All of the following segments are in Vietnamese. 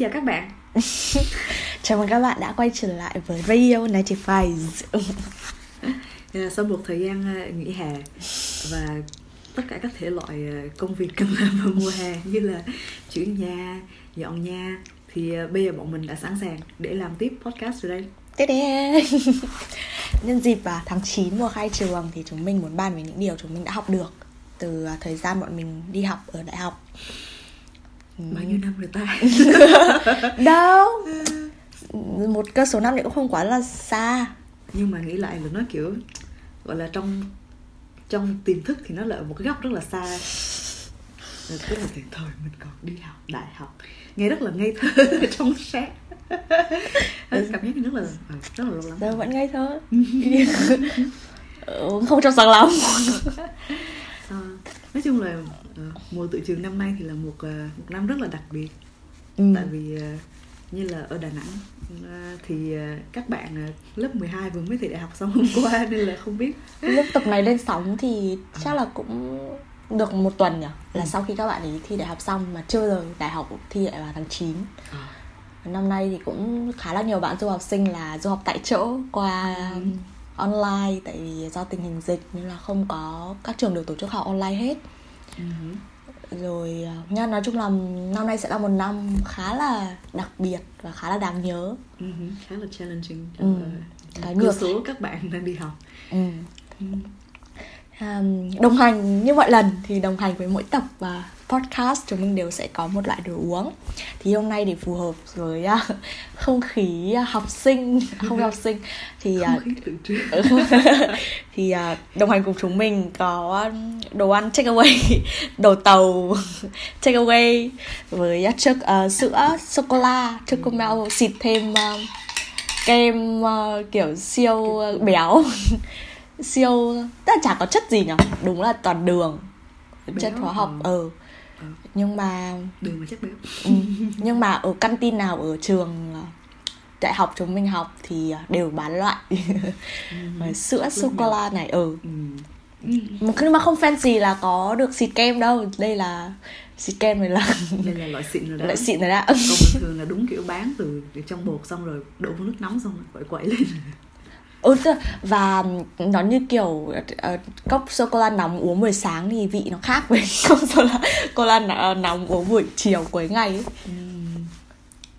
chào các bạn. Chào mừng các bạn đã quay trở lại với Radio 95 À, Sau một thời gian à, nghỉ hè và tất cả các thể loại à, công việc cần làm vào mùa hè như là chuyển nhà, dọn nhà thì à, bây giờ bọn mình đã sẵn sàng để làm tiếp podcast rồi đây. Nhân dịp à, tháng 9 mùa khai trường thì chúng mình muốn bàn về những điều chúng mình đã học được từ à, thời gian bọn mình đi học ở đại học Bao nhiêu năm rồi ta? Đâu? Một cơ số năm thì cũng không quá là xa. Nhưng mà nghĩ lại là nó kiểu gọi là trong trong tiềm thức thì nó là ở một cái góc rất là xa. Tức là từ thời mình còn đi học đại học. Nghe rất là ngây thơ trong sáng. Cảm giác rất là ờ, rất là lâu lắm Giờ vẫn ngây thơ. Không trong sáng lắm chung là ờ, mùa tự trường năm nay thì là một ờ, một năm rất là đặc biệt. Ừ. tại vì ờ, như là ở Đà Nẵng ờ, thì ờ, các bạn ờ, lớp 12 vừa mới thi đại học xong hôm qua nên là không biết. Lúc tập này lên sóng thì chắc là cũng được một tuần nhỉ? Là sau khi các bạn ấy thi đại học xong mà chưa giờ đại học thi lại vào tháng 9 Năm nay thì cũng khá là nhiều bạn du học sinh là du học tại chỗ qua Ừ. online tại vì do tình hình dịch nên là không có các trường được tổ chức học online hết Ừ. rồi à, nha nói chung là năm nay sẽ là một năm khá là đặc biệt và khá là đáng nhớ. Ừ, khá là challenging. Cho Ừ, nhiều số các bạn đang đi học. Ừ. À, đồng hành như mọi lần thì đồng hành với mỗi tập và podcast chúng mình đều sẽ có một loại đồ uống. Thì hôm nay để phù hợp với à, không khí à, học sinh không học sinh thì trường thì à, đồng hành cùng chúng mình có đồ ăn take away đồ tàu take away với uh, chất uh, sữa sô cô la chocomel xịt thêm uh, kem uh, kiểu siêu uh, béo siêu tức là chả có chất gì nhỉ đúng là toàn đường. Chất Béo hóa học ờ. Ừ. nhưng mà đường mà chắc béo. Ừ, nhưng mà ở căn tin nào ở trường uh, đại học chúng mình học thì uh, đều bán loại. Và sữa sô cô la này ừ ừ. Ừ. nhưng mà không fancy là có được xịt kem đâu. Đây là xịt kem này là đây là loại xịn rồi đó. Lại xịn rồi còn bình thường là đúng kiểu bán từ, từ trong bột xong rồi đổ vào nước nóng xong rồi quậy quậy lên ừ, và nó như kiểu uh, cốc sô cô la nóng uống buổi sáng thì vị nó khác với cốc sô cô la n- nóng uống buổi chiều cuối ngày ấy.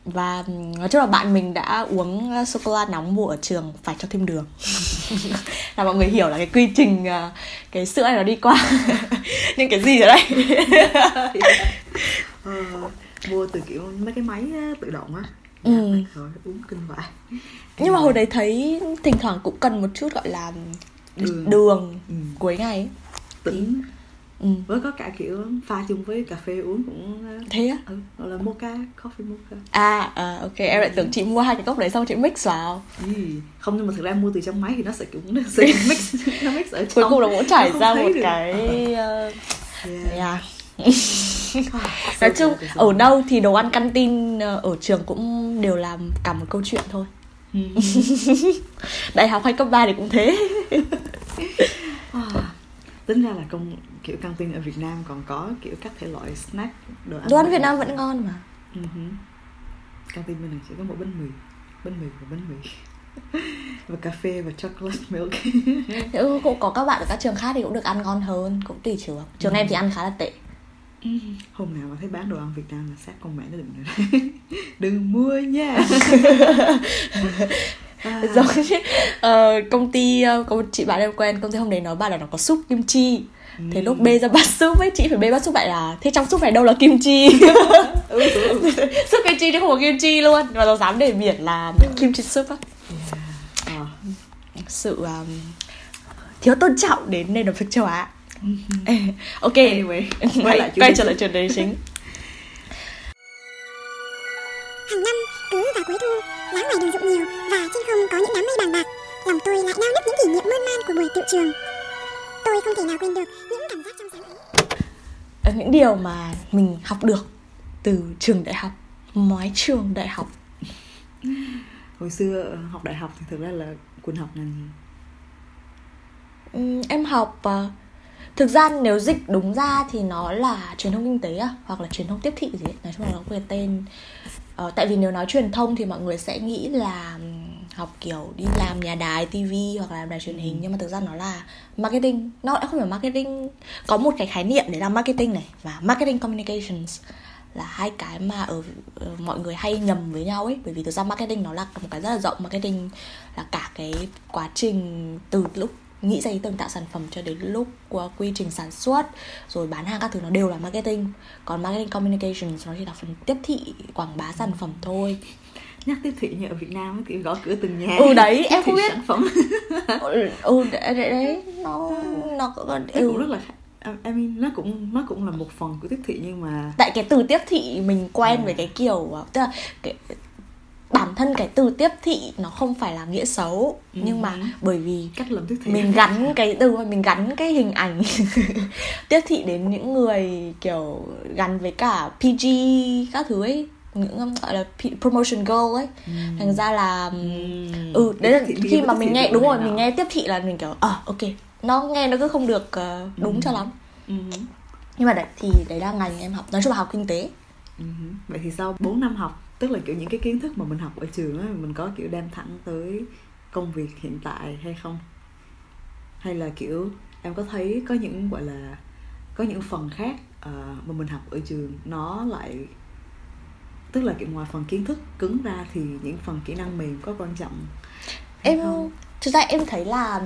và ừm, nói chung là bạn mình đã uống sô cô la nóng mua ở trường phải cho thêm đường. Là mọi người hiểu là cái quy trình uh, cái sữa này nó đi qua. Nhưng cái gì ở đây? Ờ, mua từ kiểu mấy cái máy tự động á Ừ. rồi uống kinh vãi nhưng mà hồi đấy thấy thỉnh thoảng cũng cần một chút gọi là Đường. đường, Ừ. cuối ngày tỉnh ừ. với có cả kiểu pha chung với cà phê uống cũng ờ, thế á ừ, gọi là mocha coffee mocha à, à ok em lại tưởng chị mua hai cái cốc đấy xong chị mix vào Ý, không nhưng mà thực ra mua từ trong máy thì nó sẽ kiểu nó sẽ mix nó mix ở trong cuối cùng là cũng trải ra một được. cái ờ, yeah. yeah. nói chung ở đâu thì đồ ăn căn tin ờ, ở trường cũng đều là cả một câu chuyện thôi. Ừ. đại học hay cấp 3 thì cũng thế. Tính ra là công kiểu căng tin ở Việt Nam còn có kiểu các thể loại snack đồ ăn đồ ăn. Việt Nam vẫn ngon mà. Ừ hứ. căng tin bên này chỉ có một bánh mì bánh mì và bánh mì. Và cà phê và chocolate milk. Ừ, cũng có các bạn ở các trường khác thì cũng được ăn ngon hơn cũng tùy trường. Trường em thì ăn khá là tệ hôm nào mà thấy bán đồ ăn Việt Nam là sát con mẹ nó đừng nữa đừng mua nha. À, giống như ờ, công ty ờ, có một chị bạn em quen công ty hôm đấy nói bạn là nó có súp kim chi. Thế lúc bê ra bát súp ấy chị phải bê bát súp lại là thế trong súp này đâu là kim chi? Ừ, ừ, ừ. súp kim chi chứ không có kim chi luôn. Và nó dám để biển là kim chi súp á. Ờ. sự um, thiếu tôn trọng đến nền ẩm thực châu Á ok Anyway, quay, lại quay trở lại chủ đề chính Hàng năm, cứ vào cuối thu, lá ngoài đường rụng nhiều và trên không có những đám mây bàng bạc. Lòng tôi lại nao nức những kỷ niệm mơn man của buổi tiệu trường. Tôi không thể nào quên được những cảm giác trong sáng ấy. Ờ, những điều mà mình học được từ trường đại học mái trường đại học hồi xưa ờ, học đại học thì thực ra là quỳnh học ngành gì Ừm, em học ờ, thực ra nếu dịch đúng ra thì nó là truyền thông kinh tế à hoặc là truyền thông tiếp thị gì ấy. nói chung là nó cái tên. Uh, tại vì nếu nói truyền thông thì mọi người sẽ nghĩ là học kiểu đi làm nhà đài TV hoặc là làm đài truyền hình. Nhưng mà thực ra nó là marketing. Nó đã không phải marketing. Có một cái khái niệm để làm marketing này và marketing communications là hai cái mà ở, ở mọi người hay nhầm với nhau ấy. Bởi vì thực ra marketing nó là một cái rất là rộng. Marketing là cả cái quá trình từ lúc nghĩ ra ý tưởng tạo sản phẩm cho đến lúc qua quy trình sản xuất rồi bán hàng các thứ nó đều là marketing. Còn marketing communications nó chỉ là phần tiếp thị quảng bá sản phẩm thôi. Nhắc tiếp thị như ở Việt Nam kiểu gõ cửa từng nhà. Ừ đấy em không biết. sản phẩm. Ừ, ừ đấy, đấy nó nó cũng, ừ. rất là I mean, nó cũng nó cũng là một phần của tiếp thị nhưng mà tại cái từ tiếp thị mình quen ừ. với cái kiểu tức là cái bản thân cái từ tiếp thị nó không phải là nghĩa xấu ừ. nhưng mà bởi vì cách làm tiếp thị mình gắn cái từ mình gắn cái hình ảnh tiếp thị đến những người kiểu gắn với cả PG các thứ ấy những gọi là promotion goal ấy ừ. thành ra là ừ, ừ đấy là khi mà mình nghe đúng rồi mình nghe tiếp thị là mình kiểu à ok nó nghe nó cứ không được uh, đúng ừ. cho lắm ừ. nhưng mà đấy thì đấy là ngành em học nói chung là học kinh tế ừ. vậy thì sau 4 năm học tức là kiểu những cái kiến thức mà mình học ở trường á mình có kiểu đem thẳng tới công việc hiện tại hay không hay là kiểu em có thấy có những gọi là có những phần khác uh, mà mình học ở trường nó lại tức là kiểu ngoài phần kiến thức cứng ra thì những phần kỹ năng mềm có quan trọng em không? thực ra em thấy là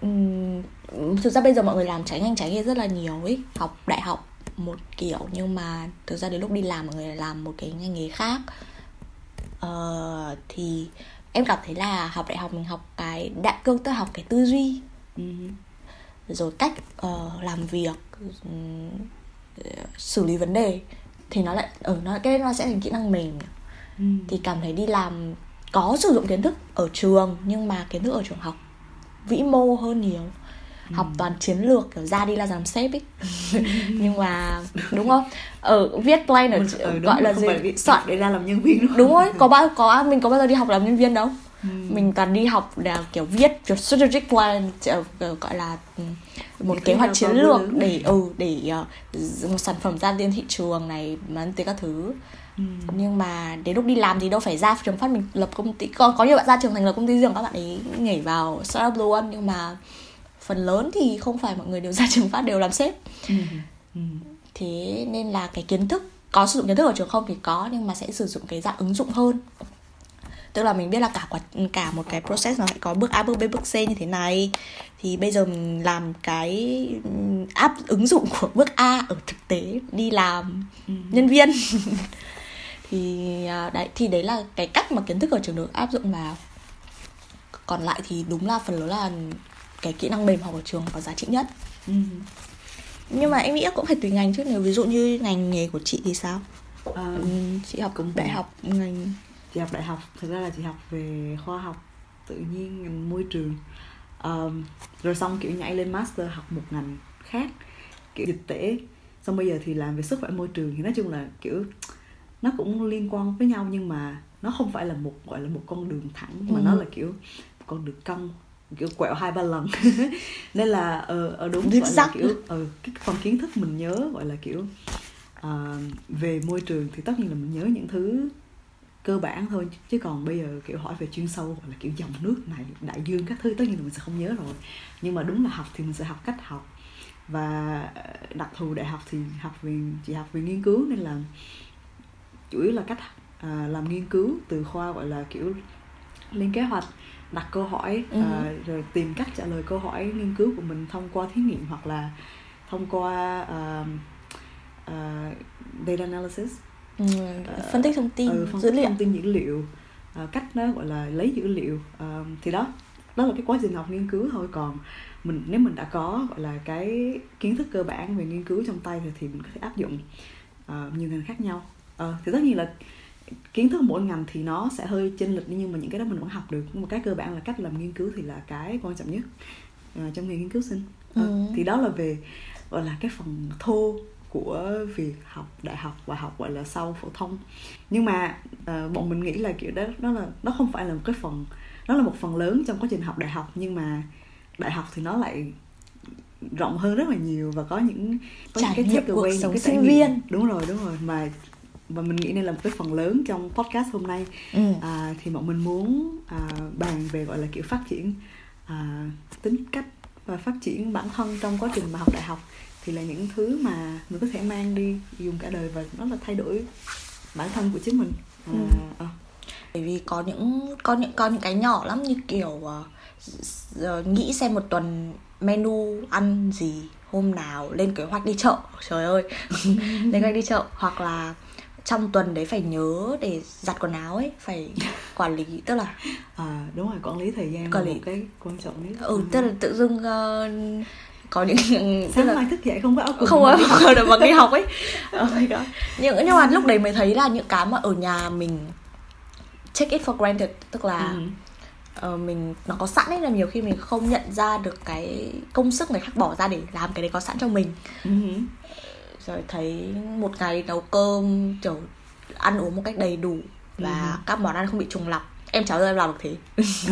um, thực ra bây giờ mọi người làm trái ngành trái nghề rất là nhiều ấy học đại học một kiểu nhưng mà thực ra đến lúc đi làm mọi người làm một cái ngành nghề khác uh, thì em cảm thấy là học đại học mình học cái đại cương tức học cái tư duy uh-huh. rồi cách uh, làm việc um, xử lý vấn đề thì nó lại ở nó cái nó sẽ thành kỹ năng mềm ừ. thì cảm thấy đi làm có sử dụng kiến thức ở trường nhưng mà kiến thức ở trường học vĩ mô hơn nhiều ừ. học toàn chiến lược kiểu ra đi là làm sếp ấy. Nhưng mà đúng không? Ở viết plan ở ừ, gọi là gì? soạn để ra làm nhân viên đúng, đúng rồi có bao có mình có bao giờ đi học làm nhân viên đâu. Ừ. mình toàn đi học là kiểu viết kiểu strategic plan gọi là ừ, một kế hoạch chiến lược để ừ để uh, một sản phẩm ra đến thị trường này bán tới các thứ. Ừ. nhưng mà đến lúc đi làm thì đâu phải ra trường phát mình lập công ty có có nhiều bạn ra trường thành lập công ty riêng các bạn ấy nhảy vào startup luôn. Nhưng mà phần lớn thì không phải mọi người đều ra trường phát đều làm sếp ừ. Ừ. thế nên là cái kiến thức có sử dụng kiến thức ở trường không thì có nhưng mà sẽ sử dụng cái dạng ứng dụng hơn tức là mình biết là cả quả cả một cái process nó sẽ có bước A bước B bước C như thế này thì bây giờ mình làm cái áp ứng dụng của bước A ở thực tế đi làm ừ. nhân viên thì à, đấy thì đấy là cái cách mà kiến thức ở trường được áp dụng vào còn lại thì đúng là phần lớn là cái kỹ năng mềm học ở trường có giá trị nhất. Ừ. nhưng mà em nghĩ cũng phải tùy ngành chứ nếu ví dụ như ngành nghề của chị thì sao? À, chị học cũng đại học ngành chị học đại học thực ra là chị học về khoa học tự nhiên ngành môi trường. Um, rồi xong kiểu nhảy lên master học một ngành khác kiểu dịch tễ. Xong bây giờ thì làm về sức khỏe môi trường thì nói chung là kiểu nó cũng liên quan với nhau nhưng mà nó không phải là một gọi là một con đường thẳng mà ừ. nó là kiểu con đường cong kiểu quẹo hai ba lần. Nên là ở, ờ, ở đúng gọi là kiểu ở ờ, cái phần kiến thức mình nhớ gọi là kiểu uh, về môi trường thì tất nhiên là mình nhớ những thứ cơ bản thôi. Chứ còn bây giờ kiểu hỏi về chuyên sâu hoặc là kiểu dòng nước này đại dương các thứ tất nhiên là mình sẽ không nhớ rồi. Nhưng mà đúng là học thì mình sẽ học cách học. Và đặc thù đại học thì học về chỉ học về nghiên cứu nên là chủ yếu là cách à, làm nghiên cứu từ khoa gọi là kiểu lên kế hoạch đặt câu hỏi ừ. à, rồi tìm cách trả lời câu hỏi nghiên cứu của mình thông qua thí nghiệm hoặc là thông qua uh, uh, data analysis. Ừ, phân tích thông tin ừ, phân dữ liệu. thông tin dữ liệu uh, cách nó gọi là lấy dữ liệu. Uh, thì đó đó là cái quá trình học nghiên cứu thôi. Còn mình nếu mình đã có gọi là cái kiến thức cơ bản về nghiên cứu trong tay rồi thì mình có thể áp dụng uh, nhiều ngành khác nhau. Uh, thì tất nhiên là kiến thức mỗi ngành thì nó sẽ hơi chênh lệch nhưng mà những cái đó mình vẫn học được. Nhưng mà cái cơ bản là cách làm nghiên cứu thì là cái quan trọng nhất uh, trong nghề nghiên cứu sinh. Ừ. thì đó là về gọi là cái phần thô của việc học đại học và học gọi là sau phổ thông. Nhưng mà uh, bọn mình nghĩ là kiểu đó nó là nó không phải là một cái phần nó là một phần lớn trong quá trình học đại học nhưng mà đại học thì nó lại rộng hơn rất là nhiều và có những có trải những cái nghiệm cuộc sống sinh viên. Đúng rồi đúng rồi. Mà và mình nghĩ đây là một cái phần lớn trong podcast hôm nay. Ừ. à, thì bọn mình muốn à, bàn về gọi là kiểu phát triển à, tính cách và phát triển bản thân trong quá trình mà học đại học. Thì là những thứ mà mình có thể mang đi dùng cả đời và nó là thay đổi bản thân của chính mình. À, Ừ. à, bởi vì có những có những có những cái nhỏ lắm như kiểu uh, nghĩ xem một tuần menu ăn gì hôm nào lên kế hoạch đi chợ. Trời ơi. Lên kế hoạch đi chợ. Hoặc là trong tuần đấy phải nhớ để giặt quần áo ấy phải quản lý tức là à, đúng rồi quản lý thời gian Quản lý. một cái quan trọng nhất ừ tức là tự dưng ờ, có những tức sáng là mai thức dậy không có áo quần không có có được bằng đi học ấy oh my god nhưng nhưng mà lúc đấy mới thấy là những cái mà ở nhà mình take it for granted tức là Ừ. ờ, mình nó có sẵn ấy là nhiều khi mình không nhận ra được cái công sức người khác bỏ ra để làm cái đấy có sẵn cho mình Ừ. rồi thấy một ngày nấu cơm kiểu ăn uống một cách đầy đủ và Ừ. các món ăn không bị trùng lặp. Em cháu em làm được thế.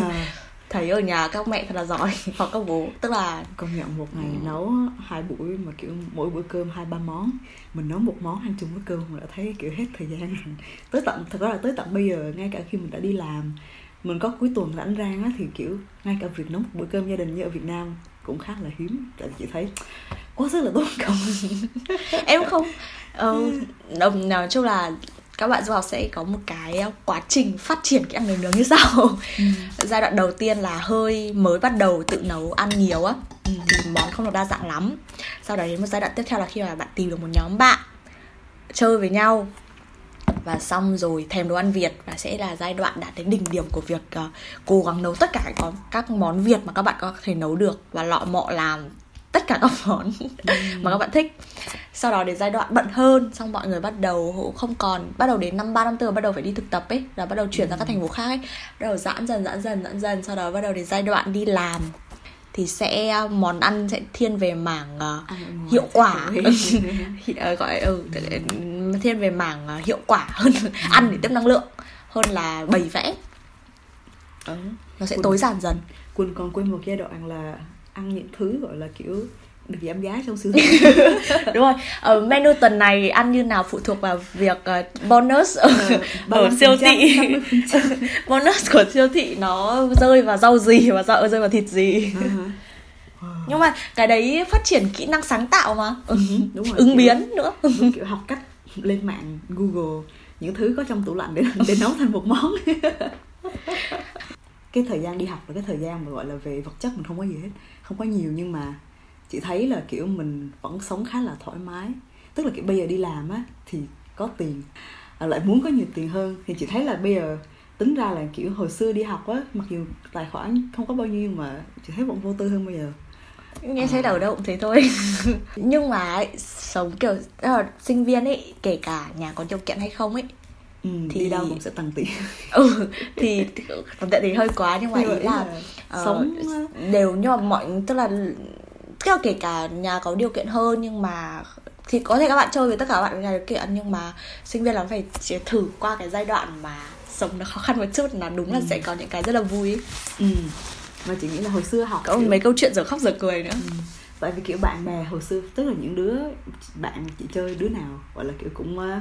À, thấy ở nhà các mẹ thật là giỏi hoặc các bố. Tức là công nhận một ngày nấu hai buổi mà kiểu mỗi bữa cơm hai ba món. Mình nấu một món ăn chung với cơm đã thấy kiểu hết thời gian rồi. Tới tận thật ra là tới tận bây giờ ngay cả khi mình đã đi làm mình có cuối tuần rảnh rang á thì kiểu ngay cả việc nấu một bữa cơm gia đình như ở Việt Nam cũng khá là hiếm. Tại chị thấy quá sức là tốn công? Em không ờ, đồng nói chung là các bạn du học sẽ có một cái quá trình phát triển kỹ năng nấu nướng như sau. Giai đoạn đầu tiên là hơi mới bắt đầu tự nấu ăn nhiều á thì món không được đa dạng lắm. Sau đó đến một giai đoạn tiếp theo là khi mà bạn tìm được một nhóm bạn chơi với nhau và xong rồi thèm đồ ăn Việt và sẽ là giai đoạn đạt đến đỉnh điểm của việc ờ, cố gắng nấu tất cả các, các món Việt mà các bạn có thể nấu được và lọ mọ làm tất cả các món mà các bạn thích. Sau đó đến giai đoạn bận hơn xong mọi người bắt đầu không còn bắt đầu đến năm ba năm tư bắt đầu phải đi thực tập ấy là bắt đầu chuyển ra các thành phố khác ấy. Bắt đầu giãn dần giãn dần giãn dần sau đó bắt đầu đến giai đoạn đi làm. Thì sẽ món ăn sẽ thiên về mảng ở ngoài hiệu quả. ờ, gọi ừ, thiên về mảng ờ, hiệu quả hơn ăn để tiếp năng lượng hơn là bày vẽ. Ờ. nó sẽ tối giản dần. Quỳnh còn quên một giai đoạn là ăn những thứ gọi là kiểu được giảm giá trong siêu thị đúng rồi. Ở menu tuần này ăn như nào phụ thuộc vào việc ờ, bonus? Ở, ở siêu thị. bonus của siêu thị nó rơi vào rau gì và rau rơi vào thịt gì? Nhưng mà cái đấy phát triển kỹ năng sáng tạo mà. Ừ, đúng rồi, ứng kiểu- biến nữa. kiểu học cách lên mạng google những thứ có trong tủ lạnh để để nấu thành một món cái thời gian đi học là cái thời gian mà gọi là về vật chất mình không có gì hết không có nhiều. Nhưng mà chị thấy là kiểu mình vẫn sống khá là thoải mái. Tức là kiểu bây giờ đi làm á thì có tiền à, lại muốn có nhiều tiền hơn. Thì chị thấy là bây giờ tính ra là kiểu hồi xưa đi học á mặc dù tài khoản không có bao nhiêu mà chị thấy vẫn vô tư hơn bây giờ. Nghe thấy đầu động đâu cũng thế thôi. Nhưng mà ấy, sống kiểu là sinh viên ấy kể cả nhà có điều kiện hay không ấy ừ, Thì- đi đâu cũng sẽ tăng tiền ừ thì tệ thì hơi quá nhưng mà ý là là ờ, sống đều nhưng mà mọi tức là tức là kể cả nhà có điều kiện hơn nhưng mà thì có thể các bạn chơi với tất cả các bạn nhà điều kiện nhưng mà sinh viên là phải chỉ thử qua cái giai đoạn mà sống nó khó khăn một chút là đúng là Ừ. sẽ có những cái rất là vui ừ. mà chị nghĩ là hồi xưa học có kiểu- mấy câu chuyện giờ khóc giờ cười nữa Ừ. tại vì kiểu bạn bè hồi xưa tức là những đứa bạn chị chơi đứa nào gọi là kiểu cũng ờ,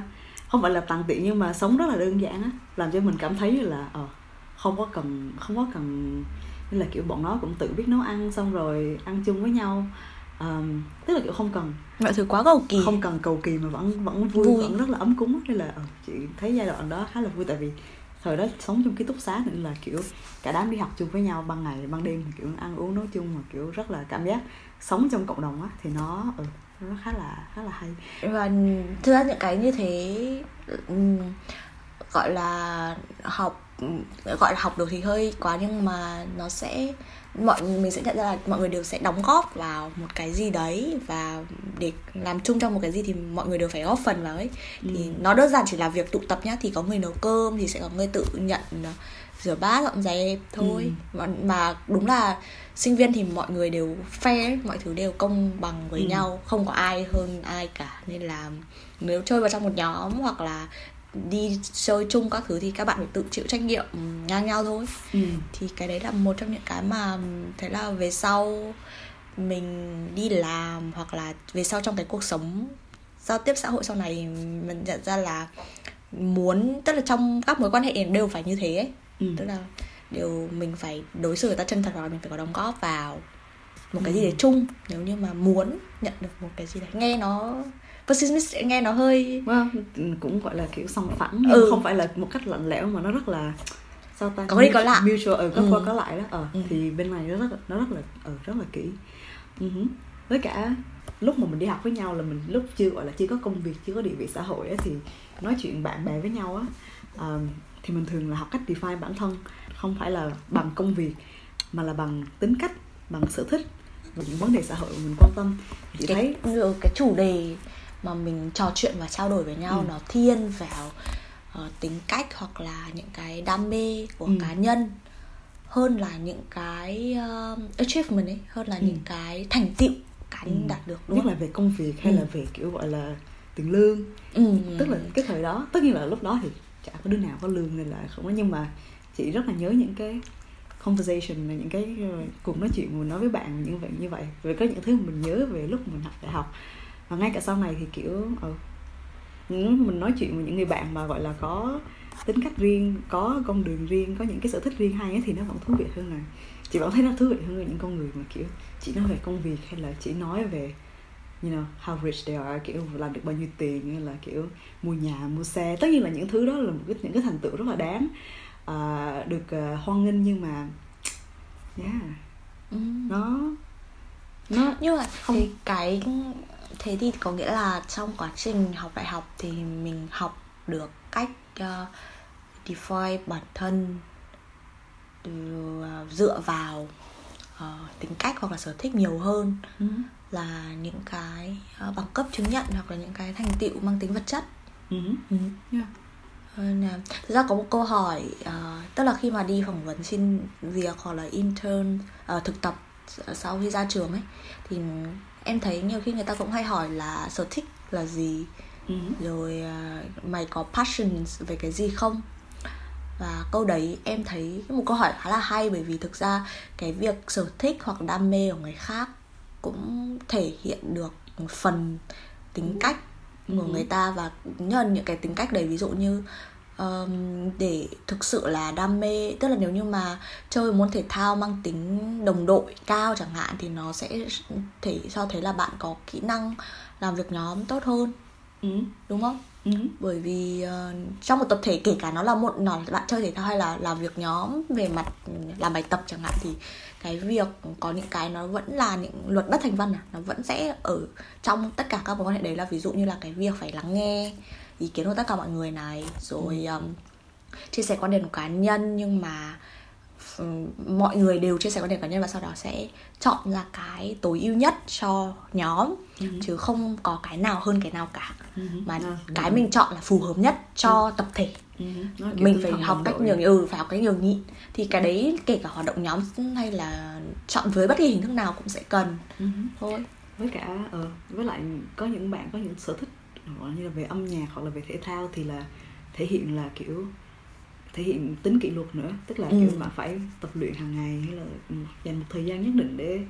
không phải là tàn tiện nhưng mà sống rất là đơn giản á làm cho mình cảm thấy là ờ không có cần không có cần như là kiểu bọn nó cũng tự biết nấu ăn xong rồi ăn chung với nhau. Ờm, tức là kiểu không cần. Mọi thứ quá cầu kỳ. Không cần cầu kỳ mà vẫn vẫn vui, Vui. vẫn rất là ấm cúng nên là ờ, chị thấy giai đoạn đó khá là vui. Tại vì thời đó sống trong ký túc xá nên là kiểu cả đám đi học chung với nhau ban ngày ban đêm kiểu ăn uống nấu chung mà kiểu rất là cảm giác sống trong cộng đồng á. Thì nó ừ, nó khá là khá là hay và thực ra những cái như thế gọi là học gọi là học được thì hơi quá nhưng mà nó sẽ mọi mình sẽ nhận ra là mọi người đều sẽ đóng góp vào một cái gì đấy và để làm chung trong một cái gì thì mọi người đều phải góp phần vào ấy thì Ừ. nó đơn giản chỉ là việc tụ tập nhá thì có người nấu cơm thì sẽ có người tự nhận rửa bát dọn dẹp thôi. Mà, mà đúng là sinh viên thì mọi người đều fair mọi thứ đều công bằng với Ừ. nhau không có ai hơn ai cả. Nên là nếu chơi vào trong một nhóm hoặc là đi chơi chung các thứ thì các bạn phải tự chịu trách nhiệm ngang nhau thôi. Ừ. thì cái đấy là một trong những cái mà thế là về sau mình đi làm hoặc là về sau trong cái cuộc sống giao tiếp xã hội sau này mình nhận ra là muốn tức là trong các mối quan hệ đều phải như thế ấy ừ. tức là đều mình phải đối xử người ta chân thật hoặc là mình phải có đóng góp vào một cái gì đấy chung nếu như mà muốn nhận được một cái gì đấy nghe nó pessimism nghe nó hơi well, cũng gọi là kiểu song phẳng nhưng Ừ. không phải là một cách lạnh lẽo mà nó rất là sao ta Có đi có lại. mutual ừ, có Ừ. qua có lại đó ờ Ừ. thì bên này nó rất là nó rất là ừ, rất là kỹ Ừ hứ. với cả lúc mà mình đi học với nhau là mình lúc chưa gọi là chưa có công việc chưa có địa vị xã hội á, thì nói chuyện bạn bè với nhau á ờ, thì mình thường là học cách define bản thân không phải là bằng công việc mà là bằng tính cách bằng sở thích và những vấn đề xã hội mà mình quan tâm chị cái, thấy ừ, cái chủ đề mà mình trò chuyện và trao đổi với nhau Ừ. nó thiên vào ờ, tính cách hoặc là những cái đam mê của Ừ. cá nhân hơn là những cái uh, achievement ấy hơn là Ừ. những cái thành tựu cá nhân Ừ. đạt được đúng nhất không? là về công việc hay Ừ. là về kiểu gọi là tiền lương Ừ. tức là cái thời đó tất nhiên là lúc đó thì chả có đứa nào có lương nên là không có. Nhưng mà chị rất là nhớ những cái conversation là những cái ờ, cuộc nói chuyện mình nói với bạn những vậy như vậy. Về có những thứ mà mình nhớ về lúc mình học đại học. Và ngay cả sau này thì kiểu ừ, những- mình nói chuyện với những người bạn mà gọi là có tính cách riêng có con đường riêng có những cái sở thích riêng hay ấy, thì nó vẫn thú vị hơn là chị vẫn thấy nó thú vị hơn là những con người mà kiểu chỉ nói về công việc hay là chỉ nói về you know how rich they are kiểu làm được bao nhiêu tiền hay là kiểu mua nhà mua xe tất nhiên là những thứ đó là một cái những cái thành tựu rất là đáng à, được à, hoan nghênh nhưng mà yeah Ừ. nó nó nhưng mà Không- thì cái thế thì có nghĩa là trong quá trình học đại học thì mình học được cách uh, define bản thân từ, uh, dựa vào uh, tính cách hoặc là sở thích nhiều hơn ừ, là những cái uh, bằng cấp chứng nhận hoặc là những cái thành tựu mang tính vật chất. Ừ, ừ. yeah. Là- thực ra có một câu hỏi ờ, tức là khi mà đi phỏng vấn xin việc hoặc là intern ờ, thực tập sau khi ra trường ấy thì em thấy nhiều khi người ta cũng hay hỏi là sở thích là gì? Ừ, rồi ờ, mày có passion về cái gì không và câu đấy em thấy một câu hỏi khá là hay bởi vì thực ra cái việc sở thích hoặc đam mê của người khác cũng thể hiện được một phần tính cách của Ừ. người ta và nhân những cái tính cách đấy. Ví dụ như um, để thực sự là đam mê tức là nếu như mà chơi môn thể thao mang tính đồng đội cao chẳng hạn thì nó sẽ thể cho thấy là bạn có kỹ năng làm việc nhóm tốt hơn. Ừ, đúng không ừ, bởi vì ờ, trong một tập thể kể cả nó là một nó bạn chơi thể thao hay là làm việc nhóm về mặt làm bài tập chẳng hạn thì cái việc có những cái nó vẫn là những luật bất thành văn à nó vẫn sẽ ở trong tất cả các mối quan hệ đấy là ví dụ như là cái việc phải lắng nghe ý kiến của tất cả mọi người này rồi um, chia sẻ quan điểm của cá nhân nhưng mà mọi người đều chia sẻ quan điểm cá nhân và sau đó sẽ chọn ra cái tối ưu nhất cho nhóm Ừ. chứ không có cái nào hơn cái nào cả. Ừ, mà à, cái mình chọn là phù hợp nhất cho tập thể. Ừ, mình phải học cách nhường ừ phải học cách nhường nhịn. Thì cái đấy kể cả hoạt động nhóm hay là chọn với bất kỳ hình thức nào cũng sẽ cần. Ừ. thôi. Với cả ờ, với lại có những bạn có những sở thích gọi như là về âm nhạc hoặc là về thể thao thì là thể hiện là kiểu thể hiện tính kỷ luật nữa. Tức là Ừ. kiểu bạn phải tập luyện hàng ngày hay là dành một thời gian nhất định để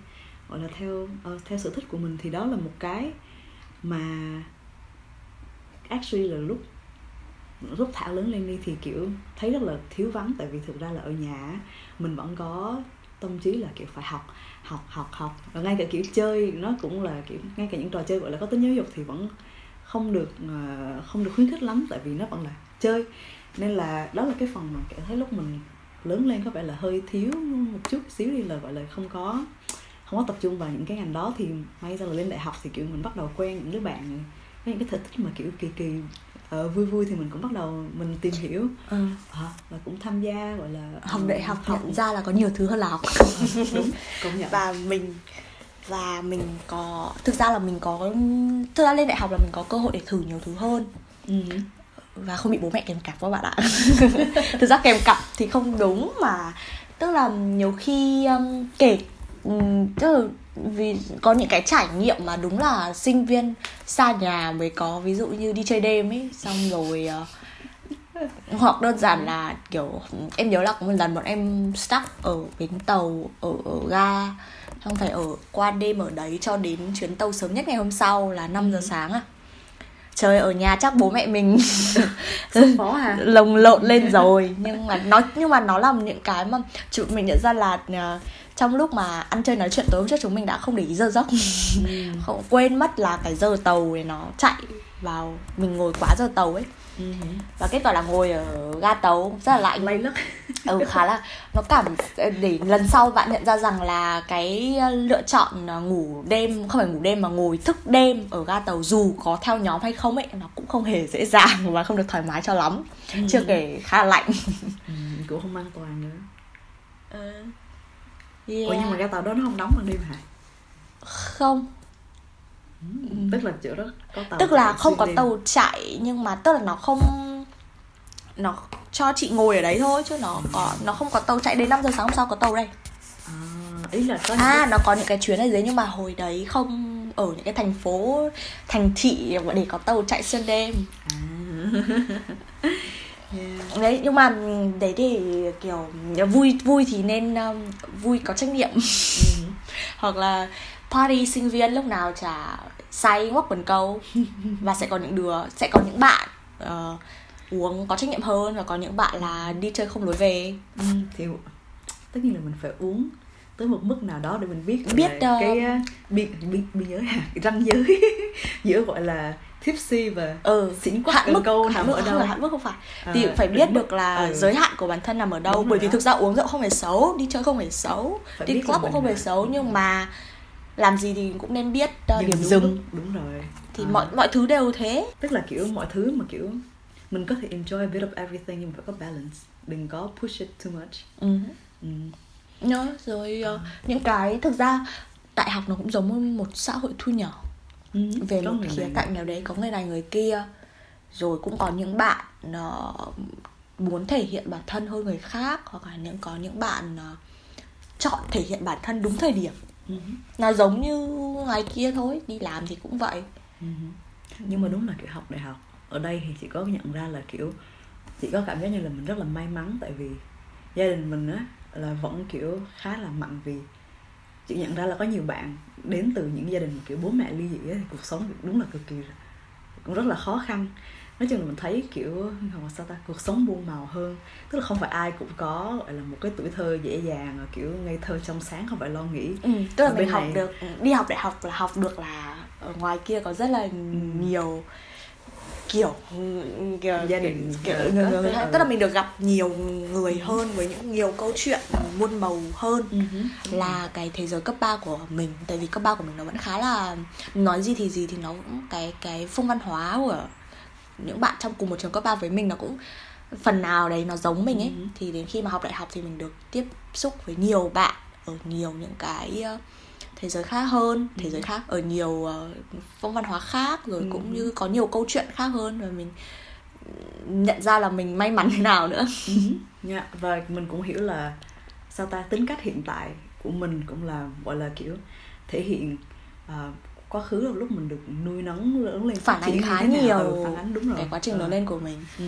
gọi là theo ờ, theo sở thích của mình. Thì đó là một cái mà actually là lúc lúc thảo lớn lên đi thì kiểu thấy rất là thiếu vắng. Tại vì thực ra là ở nhà mình vẫn có tâm trí là kiểu phải học học học học. Và ngay cả kiểu chơi nó cũng là kiểu ngay cả những trò chơi gọi là có tính giáo dục thì vẫn không được ờ, không được khuyến khích lắm. Tại vì nó vẫn là chơi nên là đó là cái phần mà cảm thấy lúc mình lớn lên có vẻ là hơi thiếu một chút xíu đi là gọi là không có không có tập trung vào những cái ngành đó. Thì may ra là lên đại học thì kiểu mình bắt đầu quen những đứa bạn với những cái sở thích mà kiểu kỳ kỳ ờ, vui vui thì mình cũng bắt đầu mình tìm hiểu. Ừ. à, và cũng tham gia gọi là học đại học học nhận ra là có nhiều thứ hơn là học. Đúng công nhận. Và mình và mình có thực ra là mình có thực ra lên đại học là mình có cơ hội để thử nhiều thứ hơn. Ừ. và không bị bố mẹ kèm cặp các bạn ạ. Thực ra kèm cặp thì không đúng mà tức là nhiều khi um, kể um, tức là vì có những cái trải nghiệm mà đúng là sinh viên xa nhà mới có ví dụ như đi chơi đêm ấy xong rồi uh, hoặc đơn giản là kiểu em nhớ là có một lần bọn em stuck ở bến tàu ở, ở ga xong phải ở qua đêm ở đấy cho đến chuyến tàu sớm nhất ngày hôm sau là 5 giờ sáng à trời ở nhà chắc bố mẹ mình phó hả lồng lộn lên rồi. Nhưng mà nó nhưng mà nó là những cái mà chúng mình nhận ra là uh, trong lúc mà ăn chơi nói chuyện tối hôm trước chúng mình đã không để ý giờ giấc. Không quên mất là cái giờ tàu này nó chạy vào mình ngồi quá giờ tàu ấy. Ừ. và kết quả là ngồi ở ga tàu rất là lạnh. Lay lất ừ khá là nó cảm để lần sau bạn nhận ra rằng là cái lựa chọn ngủ đêm không phải ngủ đêm mà ngồi thức đêm ở ga tàu dù có theo nhóm hay không ấy nó cũng không hề dễ dàng và không được thoải mái cho lắm. Chưa kể khá là lạnh. Ừ, cũng không an toàn nữa. Yeah. ủa nhưng mà ga tàu đó nó không đóng ban đêm hả? Không tức là chỗ đó có tàu tức là không có đêm. tàu chạy nhưng mà tức là nó không nó cho chị ngồi ở đấy thôi chứ nó có nó không có tàu chạy đến 5 giờ sáng hôm sau có tàu đây à, ý là có à nó có những cái chuyến ở dưới nhưng mà hồi đấy không ở những cái thành phố thành thị để có tàu chạy xuyên đêm à. yeah. đấy nhưng mà đấy thì kiểu vui vui thì nên um, vui có trách nhiệm hoặc là party sinh viên lúc nào chả say ngoắc quần câu. Và sẽ có những đứa sẽ có những bạn ờ, uống có trách nhiệm hơn và có những bạn là đi chơi không lối về. Ừ, thì tất nhiên là mình phải uống tới một mức nào đó để mình biết Biết, ờ, cái uh, biên biên biên giới cái ranh giới giữa gọi là tipsy và ừ xỉn quắc hạn mức câu hạn mức ở đâu? hạn mức không phải. À, thì phải biết được là Ừ. giới hạn của bản thân nằm ở đâu Đúng bởi vì đó. thực ra uống rượu không phải xấu đi chơi không phải xấu Phải đi club cũng không phải xấu nhưng mà làm gì thì cũng nên biết uh, điểm đúng dừng lúc. đúng rồi thì À, mọi mọi thứ đều thế tức là kiểu mọi thứ mà kiểu mình có thể enjoy a bit of everything nhưng mà phải có balance đừng có push it too much ừ. ừ. Nhớ, rồi ờ, những cái thực ra đại học nó cũng giống như một xã hội thu nhỏ Ừ. về một khía này. cạnh nào đấy có người này người kia rồi cũng có những bạn ờ, muốn thể hiện bản thân hơn người khác hoặc là những có những bạn ờ, chọn thể hiện bản thân đúng thời điểm Ừ. nó giống như ngày kia thôi, đi làm thì cũng vậy Ừ. nhưng mà đúng là kiểu học đại học, ở đây thì chị có nhận ra là kiểu chị có cảm giác như là mình rất là may mắn, tại vì gia đình mình á, là vẫn kiểu khá là mạnh vì chị nhận ra là có nhiều bạn đến từ những gia đình kiểu bố mẹ ly dị thì cuộc sống đúng là cực kỳ cũng rất là khó khăn nói chung là mình thấy kiểu là sao ta cuộc sống buông màu hơn. Tức là không phải ai cũng có gọi là một cái tuổi thơ dễ dàng và kiểu ngây thơ trong sáng không phải lo nghĩ ừ, tức là Ở mình học này- được đi học đại học là học được là ở ngoài kia có rất là nhiều kiểu kiểu Gia đình, kiểu, ờ, người, cái- hay- tức là mình được gặp nhiều người hơn với những nhiều câu chuyện muôn màu hơn Ừ hứ. là cái thế giới cấp 3 của mình. Tại vì cấp 3 của mình nó vẫn khá là nói gì thì gì thì nó cũng cái cái phong văn hóa của những bạn trong cùng một trường cấp 3 với mình nó cũng phần nào đấy nó giống mình ấy Ừ. thì đến khi mà học đại học thì mình được tiếp xúc với nhiều bạn ở nhiều những cái ờ, thế giới khác hơn thế giới khác ở nhiều ờ, phong văn hóa khác rồi Ừ. cũng như có nhiều câu chuyện khác hơn và mình nhận ra là mình may mắn thế nào nữa Dạ, và mình cũng hiểu là sao ta tính cách hiện tại của mình cũng là gọi là kiểu thể hiện à, quá khứ là lúc mình được nuôi nấng lớn lên phản ánh khá nhiều Ừ, phản ánh đúng rồi cái quá trình Ờ. lớn lên của mình Ừ.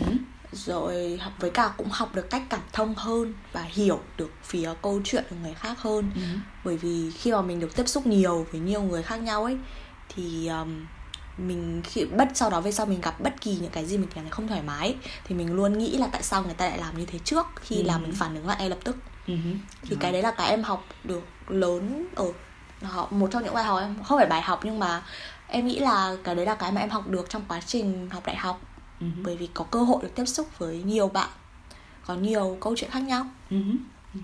rồi học với cả cũng học được cách cảm thông hơn và hiểu được phía câu chuyện của người khác hơn Ừ. bởi vì khi mà mình được tiếp xúc nhiều với nhiều người khác nhau ấy thì um, mình khi bất sau đó về sau mình gặp bất kỳ những cái gì mình cảm thấy không thoải mái thì mình luôn nghĩ là tại sao người ta lại làm như thế trước khi Ừ. là mình phản ứng lại ngay lập tức Ừ. thì cái đấy là cái em học được lớn ở họ một trong những bài học em không phải bài học nhưng mà em nghĩ là cái đấy là cái mà em học được trong quá trình học đại học Ừ. bởi vì có cơ hội được tiếp xúc với nhiều bạn có nhiều câu chuyện khác nhau Ừ. Ừ.